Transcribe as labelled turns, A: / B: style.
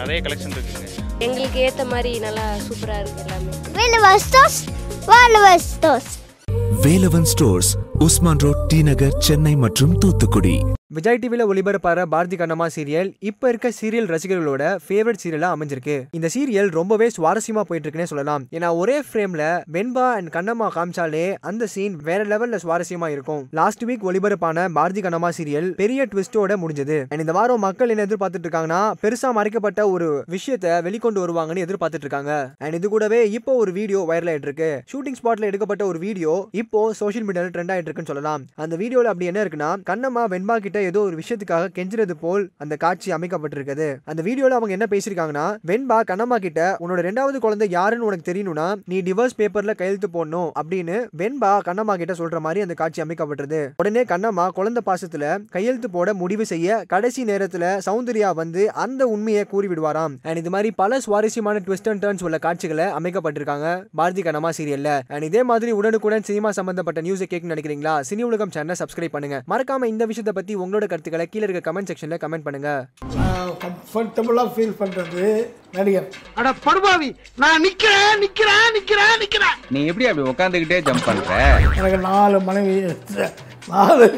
A: நிறைய கலெக்ஷன் இருக்குங்க
B: எங்களுக்கு ஏற்ற மாதிரி நல்லா சூப்பராக இருக்குது எல்லாமே.
C: Velvestos, Velvestos.
D: Velavan stores Usman road T Nagar Chennai மற்றும் தூத்துக்குடி.
E: விஜய் டிவியில் ஒளிபரப்பாற பாரதி கண்ணம்மா சீரியல் இப்போ இருக்க சீரியல் ரசிகர்களோட ஃபேவரட் சீரியலாக அமைஞ்சிருக்கு. இந்த சீரியல் ரொம்பவே சுவாரஸ்யமாக போயிட்டு இருக்குன்னே சொல்லலாம். ஏன்னா ஒரே ஃப்ரேமில் வெண்பா அண்ட் கண்ணம்மா காமிச்சாலே அந்த சீன் வேற லெவலில் சுவாரஸ்யமாக இருக்கும். லாஸ்ட் வீக் ஒளிபரப்பான பாரதி கண்ணம்மா சீரியல் பெரிய ட்விஸ்டோட முடிஞ்சது. அண்ட் இந்த வாரம் மக்கள் என்ன எதிர்பார்த்துட்டு இருக்காங்கன்னா பெருசாக மறைக்கப்பட்ட ஒரு விஷயத்தை வெளிக்கொண்டு வருவாங்கன்னு எதிர்பார்த்துட்டு இருக்காங்க அண்ட் இது கூடவே இப்போ ஒரு வீடியோ வைரல் ஆயிட்டு இருக்கு ஷூட்டிங் ஸ்பாட்ல எடுக்கப்பட்ட ஒரு வீடியோ இப்போ சோஷியல் மீடியாவில் ட்ரெண்ட் ஆயிட்டு இருக்குன்னு சொல்லலாம். அந்த வீடியோவில் அப்படி என்ன இருக்குன்னா கண்ணம்மா வெண்பா கிட்ட ஏதோ ஒரு விஷயத்துக்காக கெஞ்சுறது போல் அந்த காட்சி அமைக்கப்பட்டிருக்குது. அந்த வீடியோல அவங்க என்ன பேசியிருக்காங்கன்னா வெண்பா கண்ணம்மா கிட்ட உன்னோட ரெண்டாவது குழந்தை யாருன்னு உனக்கு தெரியணும்னா நீ டிவோர்ஸ் பேப்பர்ல கையெழுத்து போடணும் அப்படின்னு வெண்பா கண்ணம்மா கிட்ட சொல்ற மாதிரி அந்த காட்சி அமைக்கப்பட்டது உடனே கண்ணம்மா குழந்தை பாசத்துல கையெழுத்து போட முடிவு செய்ய கடைசி நேரத்துல சௌந்தர்யா வந்து அந்த உண்மையை கூறி விடுவாராம் அண்ட் இது மாதிரி பல சுவாரஸ்யமான ட்விஸ்ட் அண்ட் டர்ன்ஸ் உள்ள காட்சிகளை அமைக்கப்பட்டிருக்காங்க பாரதி கண்ணம்மா சீரியல்ல அண்ட் இதே மாதிரி உடனுக்குடன் சினிமா சம்பந்தப்பட்ட நியூஸை கேட்கணும்னு நினைக்கிறீங்களா? சினி உலகம் சேனல் சப்ஸ்கிரைப் பண்ணுங்க. மறக்காம இந்த விஷயத்தை பத்தி உங்க உங்களோட கருத்துக்களை கீழே இருக்க கமெண்ட் செக்ஷன்ல கமெண்ட் பண்ணுங்க.
F: கம்ஃபர்டபுளாக ஃபீல் பண்ணுறது நடிகர்.
G: அட படுபாவி நான் நிக்கிறேன் நிக்கிறேன் நிக்கிறேன் நிக்கிறேன்.
H: நீ எப்படி அப்படி உட்காந்துக்கிட்டே ஜம்ப் பண்ற?
F: எனக்கு நாலு மனைவி நாலு